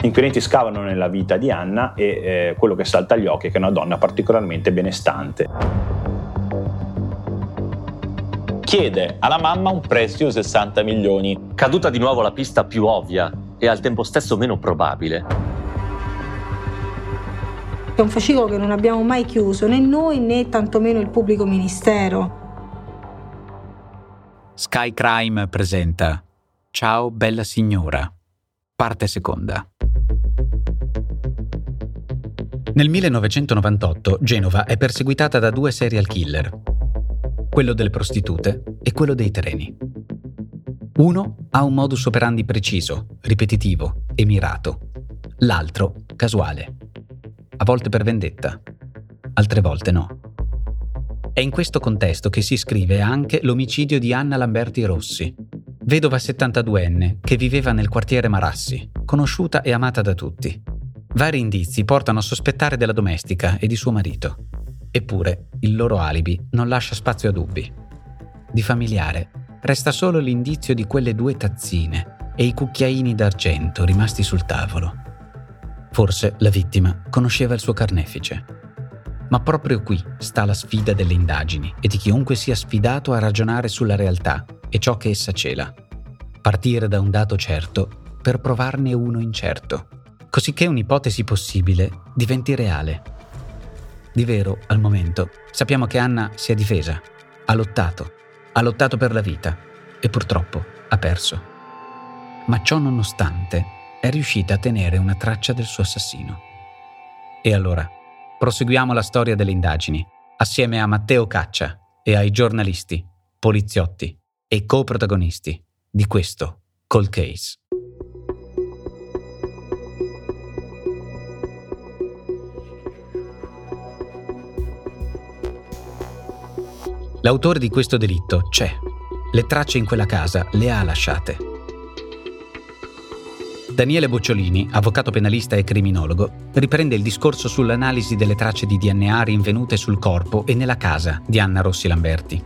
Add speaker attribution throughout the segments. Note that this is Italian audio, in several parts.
Speaker 1: Gli inquirenti scavano nella vita di Anna e eh, quello che salta agli occhi è che è una donna particolarmente benestante.
Speaker 2: Chiede alla mamma un prestito di 60 milioni.
Speaker 3: Caduta di nuovo la pista più ovvia e al tempo stesso meno probabile.
Speaker 4: È un fascicolo che non abbiamo mai chiuso, né noi né tantomeno il pubblico ministero.
Speaker 5: Sky Crime presenta Ciao bella signora, parte seconda. Nel 1998 Genova è perseguitata da due serial killer, quello delle prostitute e quello dei treni. Uno ha un modus operandi preciso, ripetitivo e mirato, l'altro casuale, a volte per vendetta, altre volte no. È in questo contesto che si scrive anche l'omicidio di Anna Lamberti Rossi, vedova 72enne che viveva nel quartiere Marassi, conosciuta e amata da tutti. Vari indizi portano a sospettare della domestica e di suo marito. Eppure il loro alibi non lascia spazio a dubbi. Di familiare resta solo l'indizio di quelle due tazzine e i cucchiaini d'argento rimasti sul tavolo. Forse la vittima conosceva il suo carnefice. Ma proprio qui sta la sfida delle indagini e di chiunque sia sfidato a ragionare sulla realtà e ciò che essa cela. Partire da un dato certo per provarne uno incerto così che un'ipotesi possibile diventi reale. Di vero, al momento, sappiamo che Anna si è difesa, ha lottato, ha lottato per la vita e purtroppo ha perso. Ma ciò nonostante è riuscita a tenere una traccia del suo assassino. E allora, proseguiamo la storia delle indagini, assieme a Matteo Caccia e ai giornalisti, poliziotti e coprotagonisti di questo Cold Case. L'autore di questo delitto c'è. Le tracce in quella casa le ha lasciate. Daniele Bocciolini, avvocato penalista e criminologo, riprende il discorso sull'analisi delle tracce di DNA rinvenute sul corpo e nella casa di Anna Rossi Lamberti.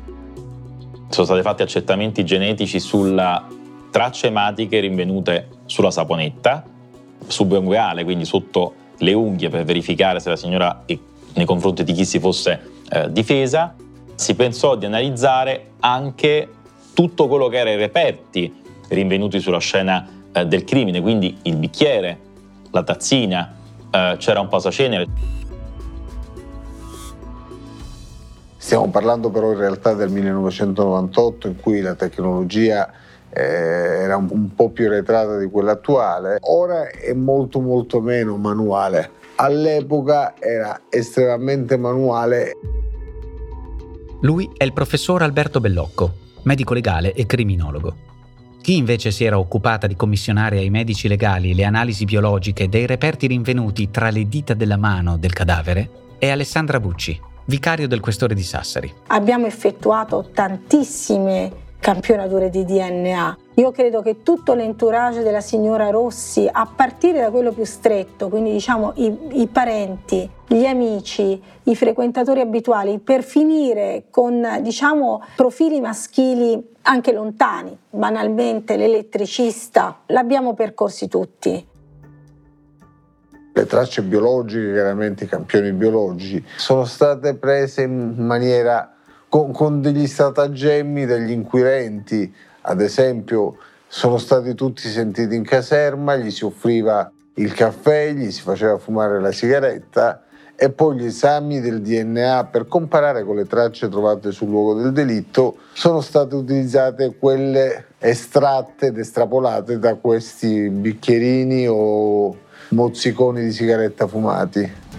Speaker 2: Sono stati fatti accertamenti genetici sulle tracce ematiche rinvenute sulla saponetta, subunguale, quindi sotto le unghie per verificare se la signora nei confronti di chi si fosse eh, difesa si pensò di analizzare anche tutto quello che erano i reperti rinvenuti sulla scena eh, del crimine, quindi il bicchiere, la tazzina, eh, c'era un posacenere.
Speaker 6: Stiamo parlando però in realtà del 1998 in cui la tecnologia eh, era un, un po' più arretrata di quella attuale, ora è molto molto meno manuale. All'epoca era estremamente manuale.
Speaker 5: Lui è il professor Alberto Bellocco, medico legale e criminologo. Chi invece si era occupata di commissionare ai medici legali le analisi biologiche dei reperti rinvenuti tra le dita della mano del cadavere è Alessandra Bucci, vicario del questore di Sassari.
Speaker 4: Abbiamo effettuato tantissime campionature di DNA. Io credo che tutto l'entourage della signora Rossi, a partire da quello più stretto, quindi diciamo i, i parenti, gli amici, i frequentatori abituali, per finire con diciamo profili maschili anche lontani, banalmente l'elettricista, l'abbiamo percorsi tutti.
Speaker 6: Le tracce biologiche, chiaramente i campioni biologici, sono state prese in maniera con, con degli stratagemmi degli inquirenti, ad esempio sono stati tutti sentiti in caserma, gli si offriva il caffè, gli si faceva fumare la sigaretta e poi gli esami del DNA per comparare con le tracce trovate sul luogo del delitto sono state utilizzate quelle estratte ed estrapolate da questi bicchierini o mozziconi di sigaretta fumati.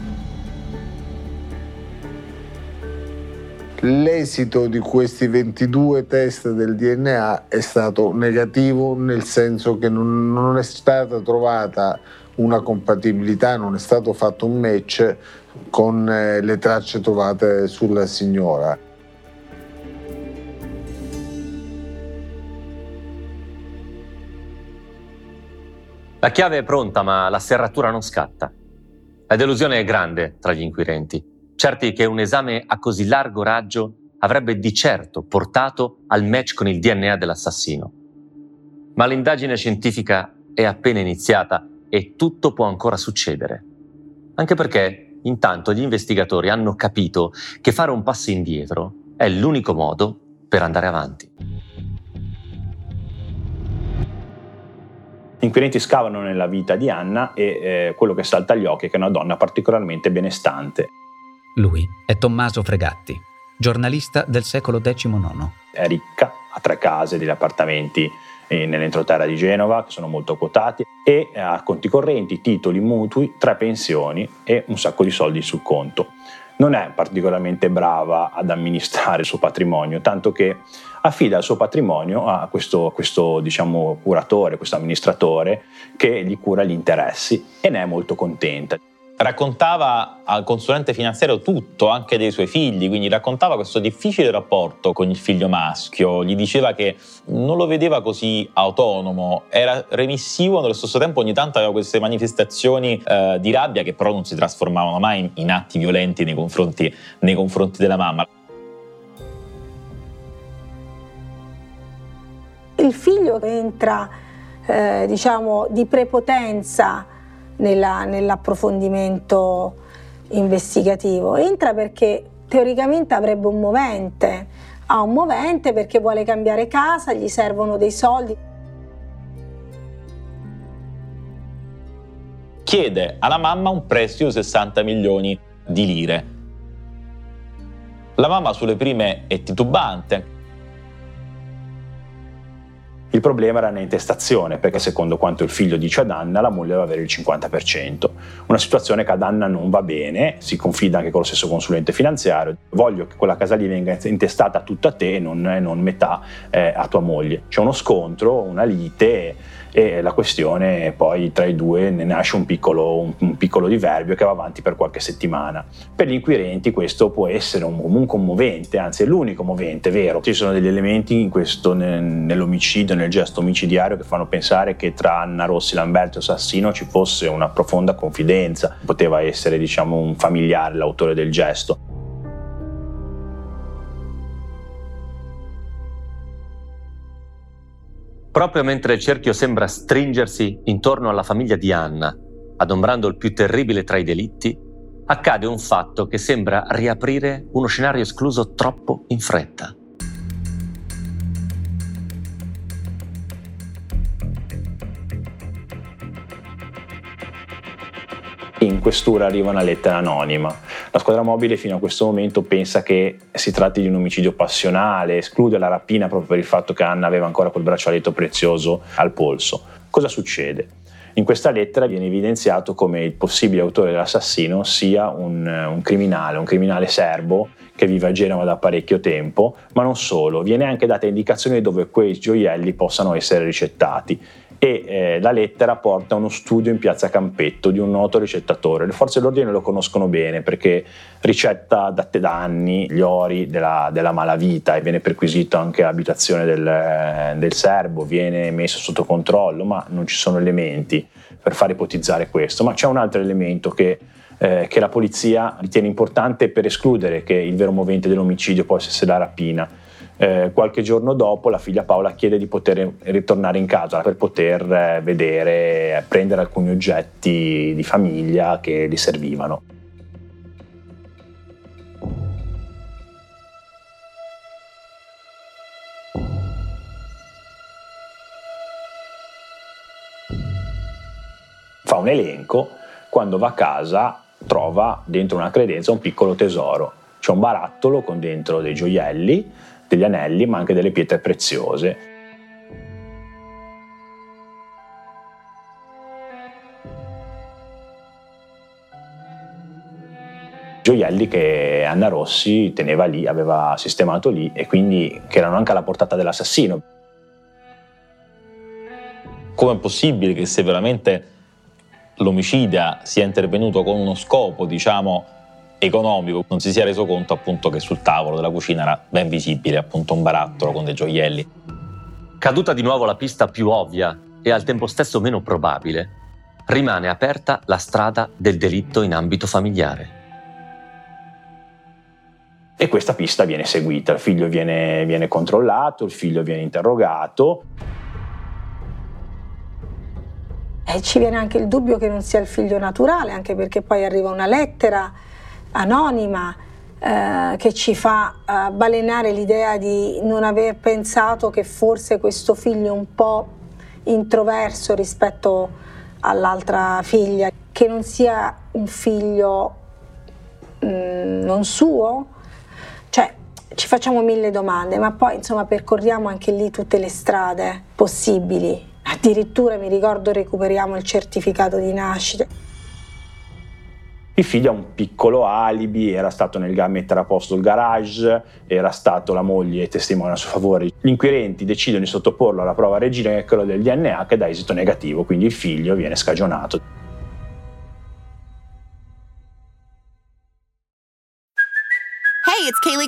Speaker 6: L'esito di questi 22 test del DNA è stato negativo nel senso che non, non è stata trovata una compatibilità, non è stato fatto un match con eh, le tracce trovate sulla signora.
Speaker 3: La chiave è pronta, ma la serratura non scatta. La delusione è grande tra gli inquirenti certi che un esame a così largo raggio avrebbe di certo portato al match con il DNA dell'assassino. Ma l'indagine scientifica è appena iniziata e tutto può ancora succedere. Anche perché intanto gli investigatori hanno capito che fare un passo indietro è l'unico modo per andare avanti.
Speaker 1: Gli inquirenti scavano nella vita di Anna e eh, quello che salta agli occhi è che è una donna particolarmente benestante.
Speaker 5: Lui è Tommaso Fregatti, giornalista del secolo XIX.
Speaker 1: È ricca, ha tre case, degli appartamenti nell'entroterra di Genova che sono molto quotati e ha conti correnti, titoli, mutui, tre pensioni e un sacco di soldi sul conto. Non è particolarmente brava ad amministrare il suo patrimonio, tanto che affida il suo patrimonio a questo, questo diciamo, curatore, questo amministratore che gli cura gli interessi e ne è molto contenta
Speaker 2: raccontava al consulente finanziario tutto, anche dei suoi figli, quindi raccontava questo difficile rapporto con il figlio maschio, gli diceva che non lo vedeva così autonomo, era remissivo, nello stesso tempo ogni tanto aveva queste manifestazioni eh, di rabbia che però non si trasformavano mai in, in atti violenti nei confronti, nei confronti della mamma.
Speaker 4: Il figlio entra, eh, diciamo, di prepotenza nella, nell'approfondimento investigativo. Entra perché teoricamente avrebbe un movente, ha un movente perché vuole cambiare casa, gli servono dei soldi.
Speaker 2: Chiede alla mamma un prestito di 60 milioni di lire. La mamma sulle prime è titubante,
Speaker 1: il problema era l'intestazione, perché secondo quanto il figlio dice ad Anna, la moglie deve avere il 50%. Una situazione che ad Anna non va bene, si confida anche con lo stesso consulente finanziario, voglio che quella casa lì venga intestata tutta a te e non, non metà eh, a tua moglie. C'è uno scontro, una lite e la questione poi tra i due ne nasce un piccolo, un, piccolo diverbio che va avanti per qualche settimana. Per gli inquirenti questo può essere un, comunque un movente, anzi è l'unico movente, vero? Ci sono degli elementi questo, nell'omicidio, nel gesto omicidiario che fanno pensare che tra Anna Rossi, Lamberto e Sassino ci fosse una profonda confidenza, poteva essere diciamo un familiare l'autore del gesto.
Speaker 3: Proprio mentre il cerchio sembra stringersi intorno alla famiglia di Anna, adombrando il più terribile tra i delitti, accade un fatto che sembra riaprire uno scenario escluso troppo in fretta.
Speaker 1: In questura arriva una lettera anonima. La squadra mobile fino a questo momento pensa che si tratti di un omicidio passionale, esclude la rapina proprio per il fatto che Anna aveva ancora quel braccialetto prezioso al polso. Cosa succede? In questa lettera viene evidenziato come il possibile autore dell'assassino sia un, un, criminale, un criminale serbo che vive a Genova da parecchio tempo, ma non solo, viene anche data indicazione di dove quei gioielli possano essere ricettati e eh, la lettera porta a uno studio in piazza Campetto di un noto ricettatore. Le forze dell'ordine lo conoscono bene perché ricetta da, da anni gli ori della, della, malavita e viene perquisito anche l'abitazione del, del serbo, viene messo sotto controllo, ma non ci sono elementi per far ipotizzare questo. Ma c'è un altro elemento che eh, che la polizia ritiene importante per escludere che il vero movente dell'omicidio possa essere la rapina eh, qualche giorno dopo la figlia Paola chiede di poter ritornare in casa per poter eh, vedere, prendere alcuni oggetti di famiglia che gli servivano. Fa un elenco, quando va a casa trova dentro una credenza un piccolo tesoro. C'è un barattolo con dentro dei gioielli, degli anelli, ma anche delle pietre preziose. gioielli che Anna Rossi teneva lì, aveva sistemato lì e quindi che erano anche alla portata dell'assassino.
Speaker 2: Come è possibile che se veramente l'omicida sia intervenuto con uno scopo, diciamo, economico non si sia reso conto appunto che sul tavolo della cucina era ben visibile appunto un barattolo con dei gioielli.
Speaker 3: Caduta di nuovo la pista più ovvia e al tempo stesso meno probabile, rimane aperta la strada del delitto in ambito familiare.
Speaker 1: E questa pista viene seguita, il figlio viene, viene controllato, il figlio viene interrogato
Speaker 4: E ci viene anche il dubbio che non sia il figlio naturale, anche perché poi arriva una lettera anonima eh, che ci fa eh, balenare l'idea di non aver pensato che forse questo figlio un po' introverso rispetto all'altra figlia, che non sia un figlio mh, mm, non suo, cioè ci facciamo mille domande, ma poi insomma percorriamo anche lì tutte le strade possibili. Addirittura mi ricordo recuperiamo il certificato di nascita.
Speaker 1: Il figlio ha un piccolo alibi, era stato nel mettere a posto il garage, era stato la moglie testimone a suo favore. Gli inquirenti decidono di sottoporlo alla prova regina che è quello del DNA che dà esito negativo, quindi il figlio viene scagionato.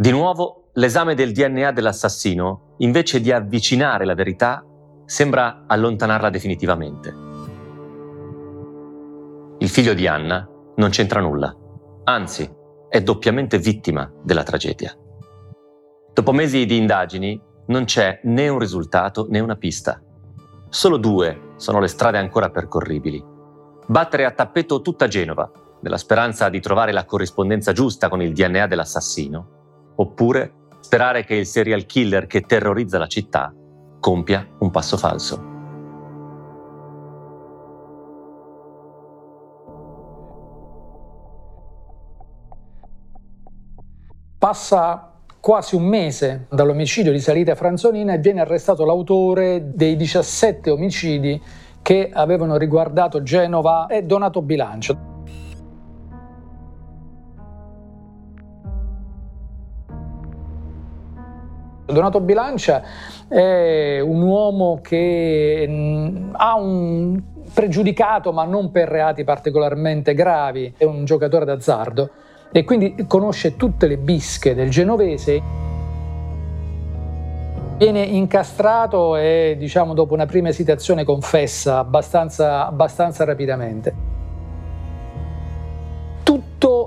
Speaker 3: Di nuovo, l'esame del DNA dell'assassino, invece di avvicinare la verità, sembra allontanarla definitivamente. Il figlio di Anna non c'entra nulla, anzi è doppiamente vittima della tragedia. Dopo mesi di indagini non c'è né un risultato né una pista. Solo due sono le strade ancora percorribili. Battere a tappeto tutta Genova, nella speranza di trovare la corrispondenza giusta con il DNA dell'assassino, oppure sperare che il serial killer che terrorizza la città compia un passo falso.
Speaker 7: Passa quasi un mese dall'omicidio di Salita Franzonina e viene arrestato l'autore dei 17 omicidi che avevano riguardato Genova e Donato Bilancio. Donato Bilancia è un uomo che mm, ha un pregiudicato ma non per reati particolarmente gravi, è un giocatore d'azzardo e quindi conosce tutte le bische del genovese. Viene incastrato e diciamo dopo una prima esitazione confessa abbastanza, abbastanza rapidamente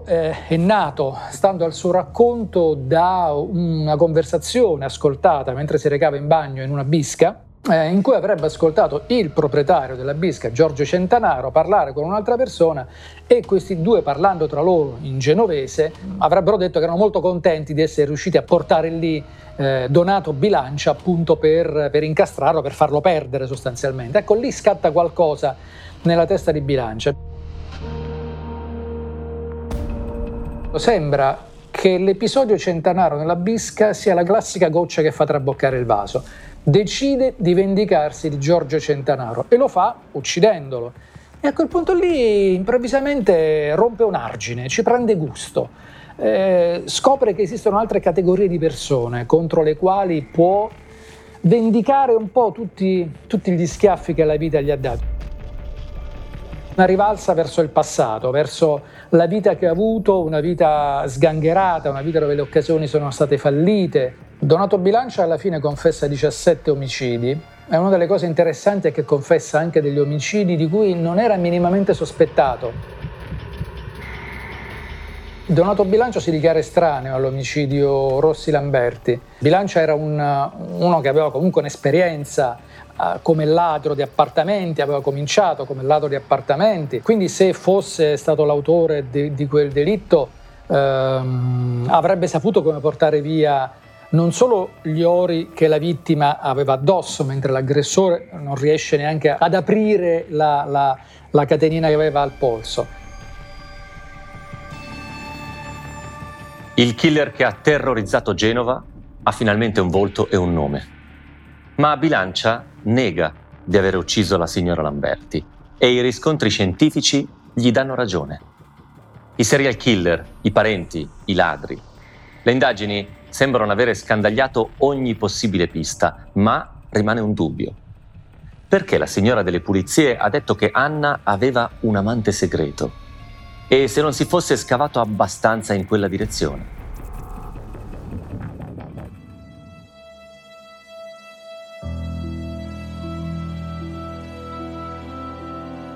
Speaker 7: eh, è nato, stando al suo racconto, da una conversazione ascoltata mentre si recava in bagno in una bisca, eh, in cui avrebbe ascoltato il proprietario della bisca, Giorgio Centanaro, parlare con un'altra persona e questi due, parlando tra loro in genovese, avrebbero detto che erano molto contenti di essere riusciti a portare lì eh, Donato Bilancia appunto per, per incastrarlo, per farlo perdere sostanzialmente. Ecco, lì scatta qualcosa nella testa di Bilancia. Sembra che l'episodio Centanaro nella bisca sia la classica goccia che fa traboccare il vaso. Decide di vendicarsi di Giorgio Centanaro e lo fa uccidendolo. E a quel punto lì improvvisamente rompe un argine, ci prende gusto. Eh, scopre che esistono altre categorie di persone contro le quali può vendicare un po' tutti, tutti gli schiaffi che la vita gli ha dato una rivalsa verso il passato, verso la vita che ha avuto, una vita sgangherata, una vita dove le occasioni sono state fallite. Donato Bilancia alla fine confessa 17 omicidi. E una delle cose interessanti è che confessa anche degli omicidi di cui non era minimamente sospettato. Donato Bilancia si dichiara estraneo all'omicidio Rossi Lamberti. Bilancia era un, uno che aveva comunque un'esperienza uh, come ladro di appartamenti, aveva cominciato come ladro di appartamenti, quindi se fosse stato l'autore di, di quel delitto ehm, avrebbe saputo come portare via non solo gli ori che la vittima aveva addosso, mentre l'aggressore non riesce neanche ad aprire la, la, la catenina che aveva al polso.
Speaker 3: Il killer che ha terrorizzato Genova ha finalmente un volto e un nome. Ma Bilancia nega di aver ucciso la signora Lamberti e i riscontri scientifici gli danno ragione. I serial killer, i parenti, i ladri. Le indagini sembrano avere scandagliato ogni possibile pista, ma rimane un dubbio. perché la signora delle pulizie ha detto che Anna aveva un amante segreto e se non si fosse scavato abbastanza in quella direzione.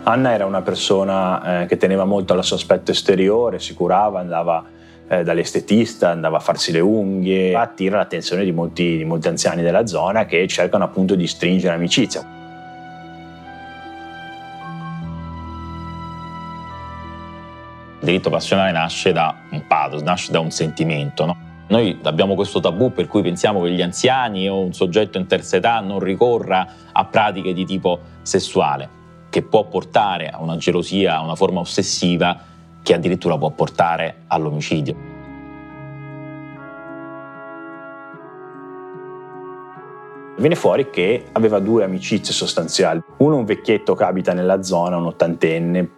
Speaker 1: Anna era una persona eh, che teneva molto al suo aspetto esteriore, si curava, andava eh, dall'estetista, andava a farsi le unghie, attira l'attenzione di molti, di molti anziani della zona che cercano appunto di stringere amicizia.
Speaker 2: Il diritto passionale nasce da un pathos, nasce da un sentimento. No? Noi abbiamo questo tabù per cui pensiamo che gli anziani o un soggetto in terza età non ricorra a pratiche di tipo sessuale che può portare a una gelosia, a una forma ossessiva che addirittura può portare all'omicidio.
Speaker 1: Viene fuori che aveva due amicizie sostanziali. Uno un vecchietto che abita nella zona, un ottantenne,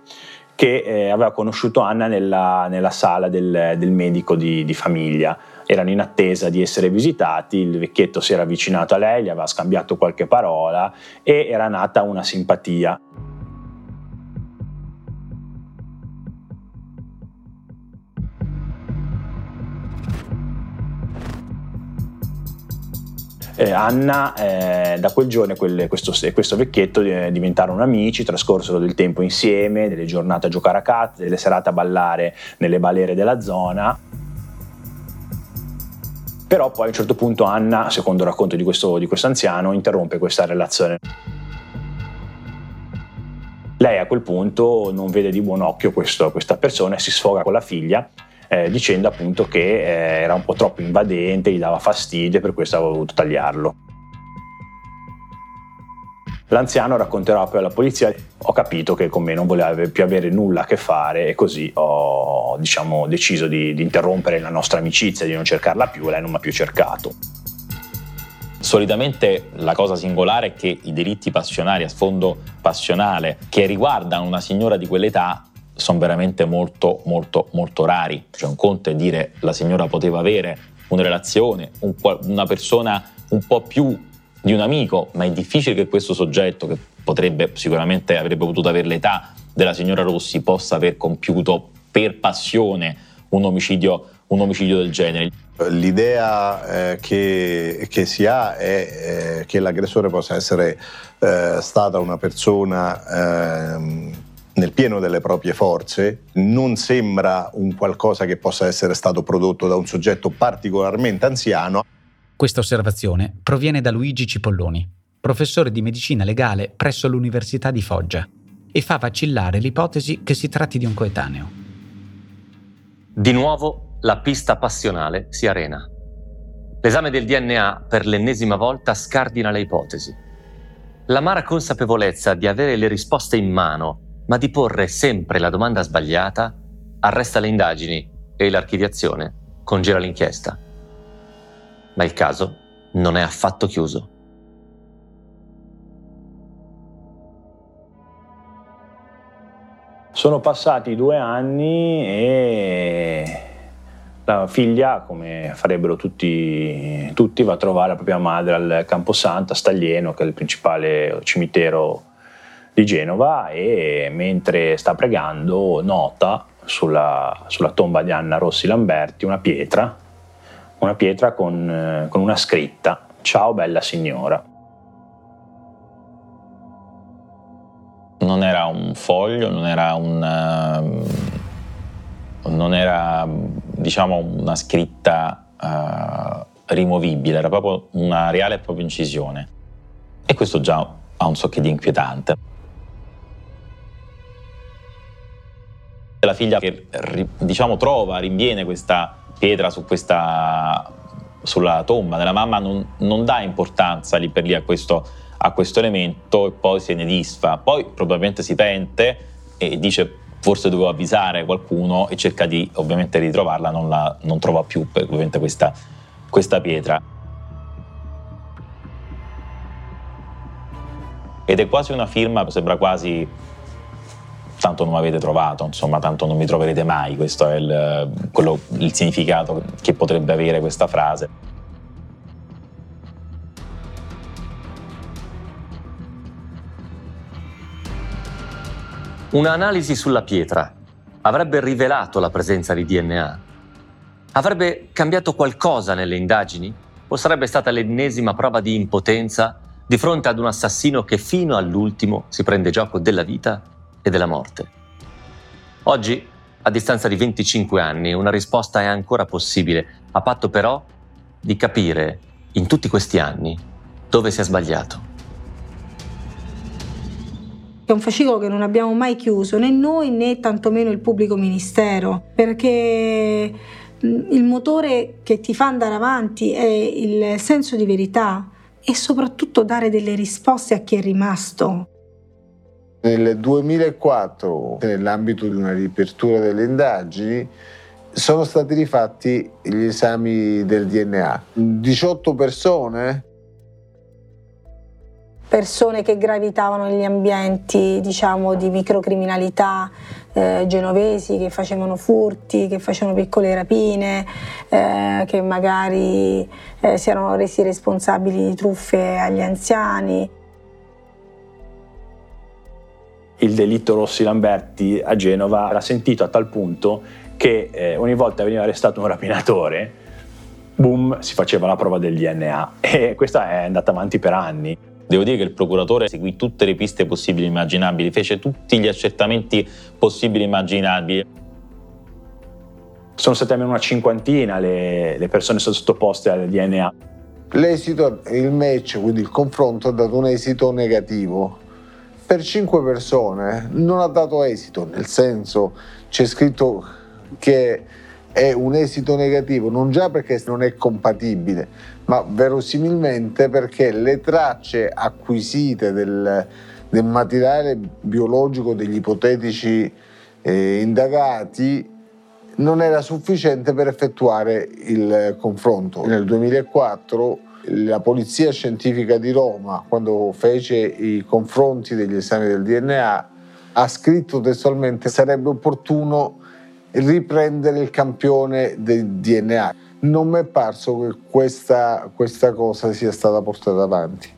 Speaker 1: che eh, aveva conosciuto Anna nella, nella sala del, del medico di, di, famiglia. Erano in attesa di essere visitati, il vecchietto si era avvicinato a lei, gli aveva scambiato qualche parola e era nata una simpatia. Eh, Anna eh, da quel giorno e questo, questo, vecchietto eh, diventarono amici, trascorsero del tempo insieme, delle giornate a giocare a cazzo, delle serate a ballare nelle balere della zona. Però poi a un certo punto Anna, secondo il racconto di questo, di questo anziano, interrompe questa relazione. Lei a quel punto non vede di buon occhio questo, questa persona e si sfoga con la figlia eh, dicendo appunto che eh, era un po' troppo invadente, gli dava fastidio e per questo aveva voluto tagliarlo. L'anziano racconterà poi alla polizia, ho capito che con me non voleva più avere nulla a che fare e così ho diciamo, deciso di, di interrompere la nostra amicizia, di non cercarla più e lei non mi ha più cercato.
Speaker 2: Solitamente la cosa singolare è che i diritti passionali a sfondo passionale che riguardano una signora di quell'età sono veramente molto molto molto rari. Cioè un conto è dire la signora poteva avere una relazione, un, una persona un po' più di un amico, ma è difficile che questo soggetto, che potrebbe sicuramente avrebbe potuto avere l'età della signora Rossi, possa aver compiuto per passione un omicidio, un omicidio del genere.
Speaker 6: L'idea eh, che, che, si ha è eh, che l'aggressore possa essere eh, stata una persona ehm, nel pieno delle proprie forze, non sembra un qualcosa che possa essere stato prodotto da un soggetto particolarmente anziano.
Speaker 5: Questa osservazione proviene da Luigi Cipolloni, professore di medicina legale presso l'Università di Foggia, e fa vacillare l'ipotesi che si tratti di un coetaneo.
Speaker 3: Di nuovo la pista passionale si arena. L'esame del DNA per l'ennesima volta scardina le ipotesi. L'amara consapevolezza di avere le risposte in mano ma di porre sempre la domanda sbagliata arresta le indagini e l'archiviazione congela l'inchiesta. Ma il caso non è affatto chiuso.
Speaker 1: Sono passati due anni e la figlia, come farebbero tutti, tutti, va a trovare la propria madre al Camposanto, a Staglieno, che è il principale cimitero di Genova e mentre sta pregando nota sulla, sulla tomba di Anna Rossi Lamberti una pietra, una pietra con, eh, con una scritta Ciao bella signora.
Speaker 2: Non era un foglio, non era un... Uh, non era diciamo una scritta uh, rimovibile, era proprio una reale e propria incisione. E questo già ha un so che di inquietante. La figlia che diciamo trova, rinviene questa pietra su questa, sulla tomba della mamma non, non, dà importanza lì per lì a questo, a questo elemento e poi se ne disfa. Poi probabilmente si pente e dice forse dovevo avvisare qualcuno e cerca di ovviamente ritrovarla, non, la, non trova più ovviamente questa, questa pietra. Ed è quasi una firma, sembra quasi tanto non mi avete trovato, insomma, tanto non mi troverete mai, questo è il, quello, il significato che potrebbe avere questa frase.
Speaker 3: Un'analisi sulla pietra avrebbe rivelato la presenza di DNA? Avrebbe cambiato qualcosa nelle indagini? O sarebbe stata l'ennesima prova di impotenza di fronte ad un assassino che fino all'ultimo si prende gioco della vita e della morte? Oggi, a distanza di 25 anni, una risposta è ancora possibile, a patto però di capire in tutti questi anni dove si è sbagliato.
Speaker 4: È un fascicolo che non abbiamo mai chiuso, né noi né tantomeno il pubblico ministero, perché il motore che ti fa andare avanti è il senso di verità e soprattutto dare delle risposte a chi è rimasto.
Speaker 6: Nel 2004, nell'ambito di una riapertura delle indagini, sono stati rifatti gli esami del DNA. 18 persone
Speaker 4: persone che gravitavano negli ambienti diciamo, di microcriminalità eh, genovesi che facevano furti, che facevano piccole rapine, eh, che magari eh, si erano resi responsabili di truffe agli anziani.
Speaker 1: Il delitto Rossi Lamberti a Genova era sentito a tal punto che eh, ogni volta veniva arrestato un rapinatore, boom, si faceva la prova del DNA e questa è andata avanti per anni.
Speaker 2: Devo dire che il procuratore seguì tutte le piste possibili e immaginabili, fece tutti gli accertamenti possibili e immaginabili.
Speaker 1: Sono state almeno una cinquantina le, le persone sottoposte al DNA.
Speaker 6: L'esito, il match, quindi il confronto, ha dato un esito negativo. Per cinque persone non ha dato esito, nel senso c'è scritto che è un esito negativo, non già perché non è compatibile, ma verosimilmente perché le tracce acquisite del, del materiale biologico degli ipotetici eh, indagati non era sufficiente per effettuare il confronto. Nel 2004 la Polizia Scientifica di Roma, quando fece i confronti degli esami del DNA, ha scritto testualmente sarebbe opportuno riprendere il campione del DNA. Non mi è parso che questa, questa cosa sia stata portata avanti.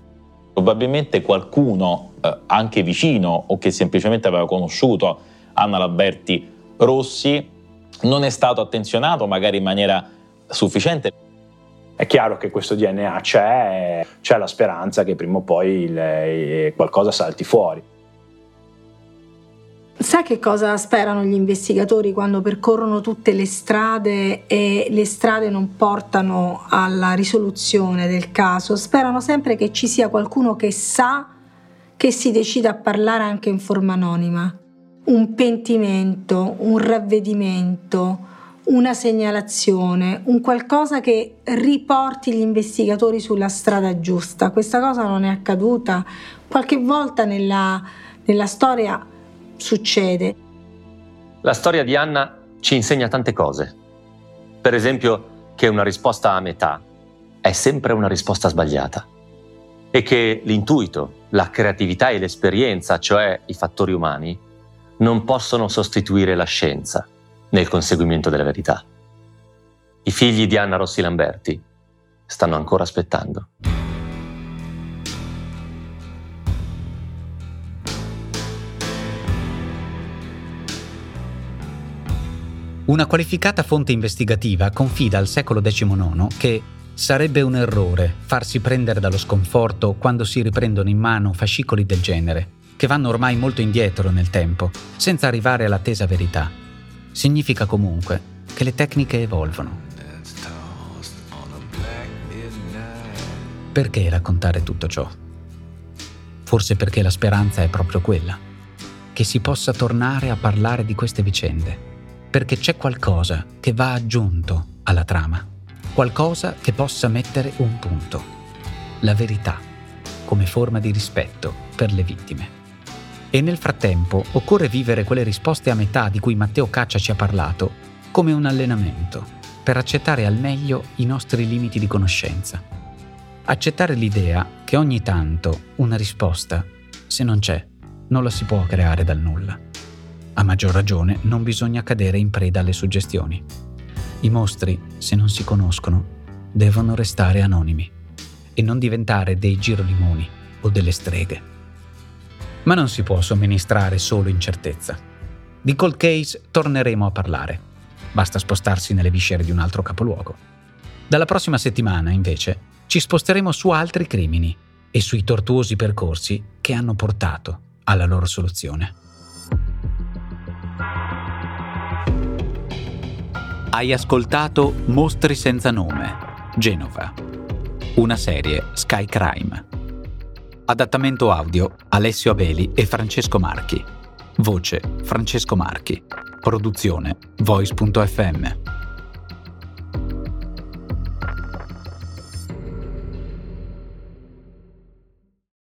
Speaker 2: Probabilmente qualcuno, eh, anche vicino o che semplicemente aveva conosciuto Anna Laberti Rossi, non è stato attenzionato magari in maniera sufficiente.
Speaker 1: È chiaro che questo DNA c'è, c'è la speranza che prima o poi il, qualcosa salti fuori.
Speaker 4: Sai che cosa sperano gli investigatori quando percorrono tutte le strade e le strade non portano alla risoluzione del caso? Sperano sempre che ci sia qualcuno che sa che si decida a parlare anche in forma anonima. Un pentimento, un ravvedimento, una segnalazione, un qualcosa che riporti gli investigatori sulla strada giusta. Questa cosa non è accaduta. Qualche volta nella, nella storia succede.
Speaker 3: La storia di Anna ci insegna tante cose. Per esempio che una risposta a metà è sempre una risposta sbagliata e che l'intuito, la creatività e l'esperienza, cioè i fattori umani, non possono sostituire la scienza nel conseguimento della verità. I figli di Anna Rossi Lamberti stanno ancora aspettando.
Speaker 5: Una qualificata fonte investigativa confida al secolo XIX che sarebbe un errore farsi prendere dallo sconforto quando si riprendono in mano fascicoli del genere, che vanno ormai molto indietro nel tempo, senza arrivare all'attesa verità. Significa comunque che le tecniche evolvono. Perché raccontare tutto ciò? Forse perché la speranza è proprio quella, che si possa tornare a parlare di queste vicende perché c'è qualcosa che va aggiunto alla trama, qualcosa che possa mettere un punto, la verità, come forma di rispetto per le vittime. E nel frattempo occorre vivere quelle risposte a metà di cui Matteo Caccia ci ha parlato come un allenamento, per accettare al meglio i nostri limiti di conoscenza. Accettare l'idea che ogni tanto una risposta, se non c'è, non la si può creare dal nulla. A maggior ragione non bisogna cadere in preda alle suggestioni. I mostri, se non si conoscono, devono restare anonimi e non diventare dei girolimoni o delle streghe. Ma non si può somministrare solo incertezza. Di cold case torneremo a parlare. Basta spostarsi nelle viscere di un altro capoluogo. Dalla prossima settimana, invece, ci sposteremo su altri crimini e sui tortuosi percorsi che hanno portato alla loro soluzione. Hai ascoltato Mostri senza nome, Genova. Una serie Sky Crime. Adattamento audio Alessio Abeli e Francesco Marchi. Voce Francesco Marchi. Produzione Voice.fm.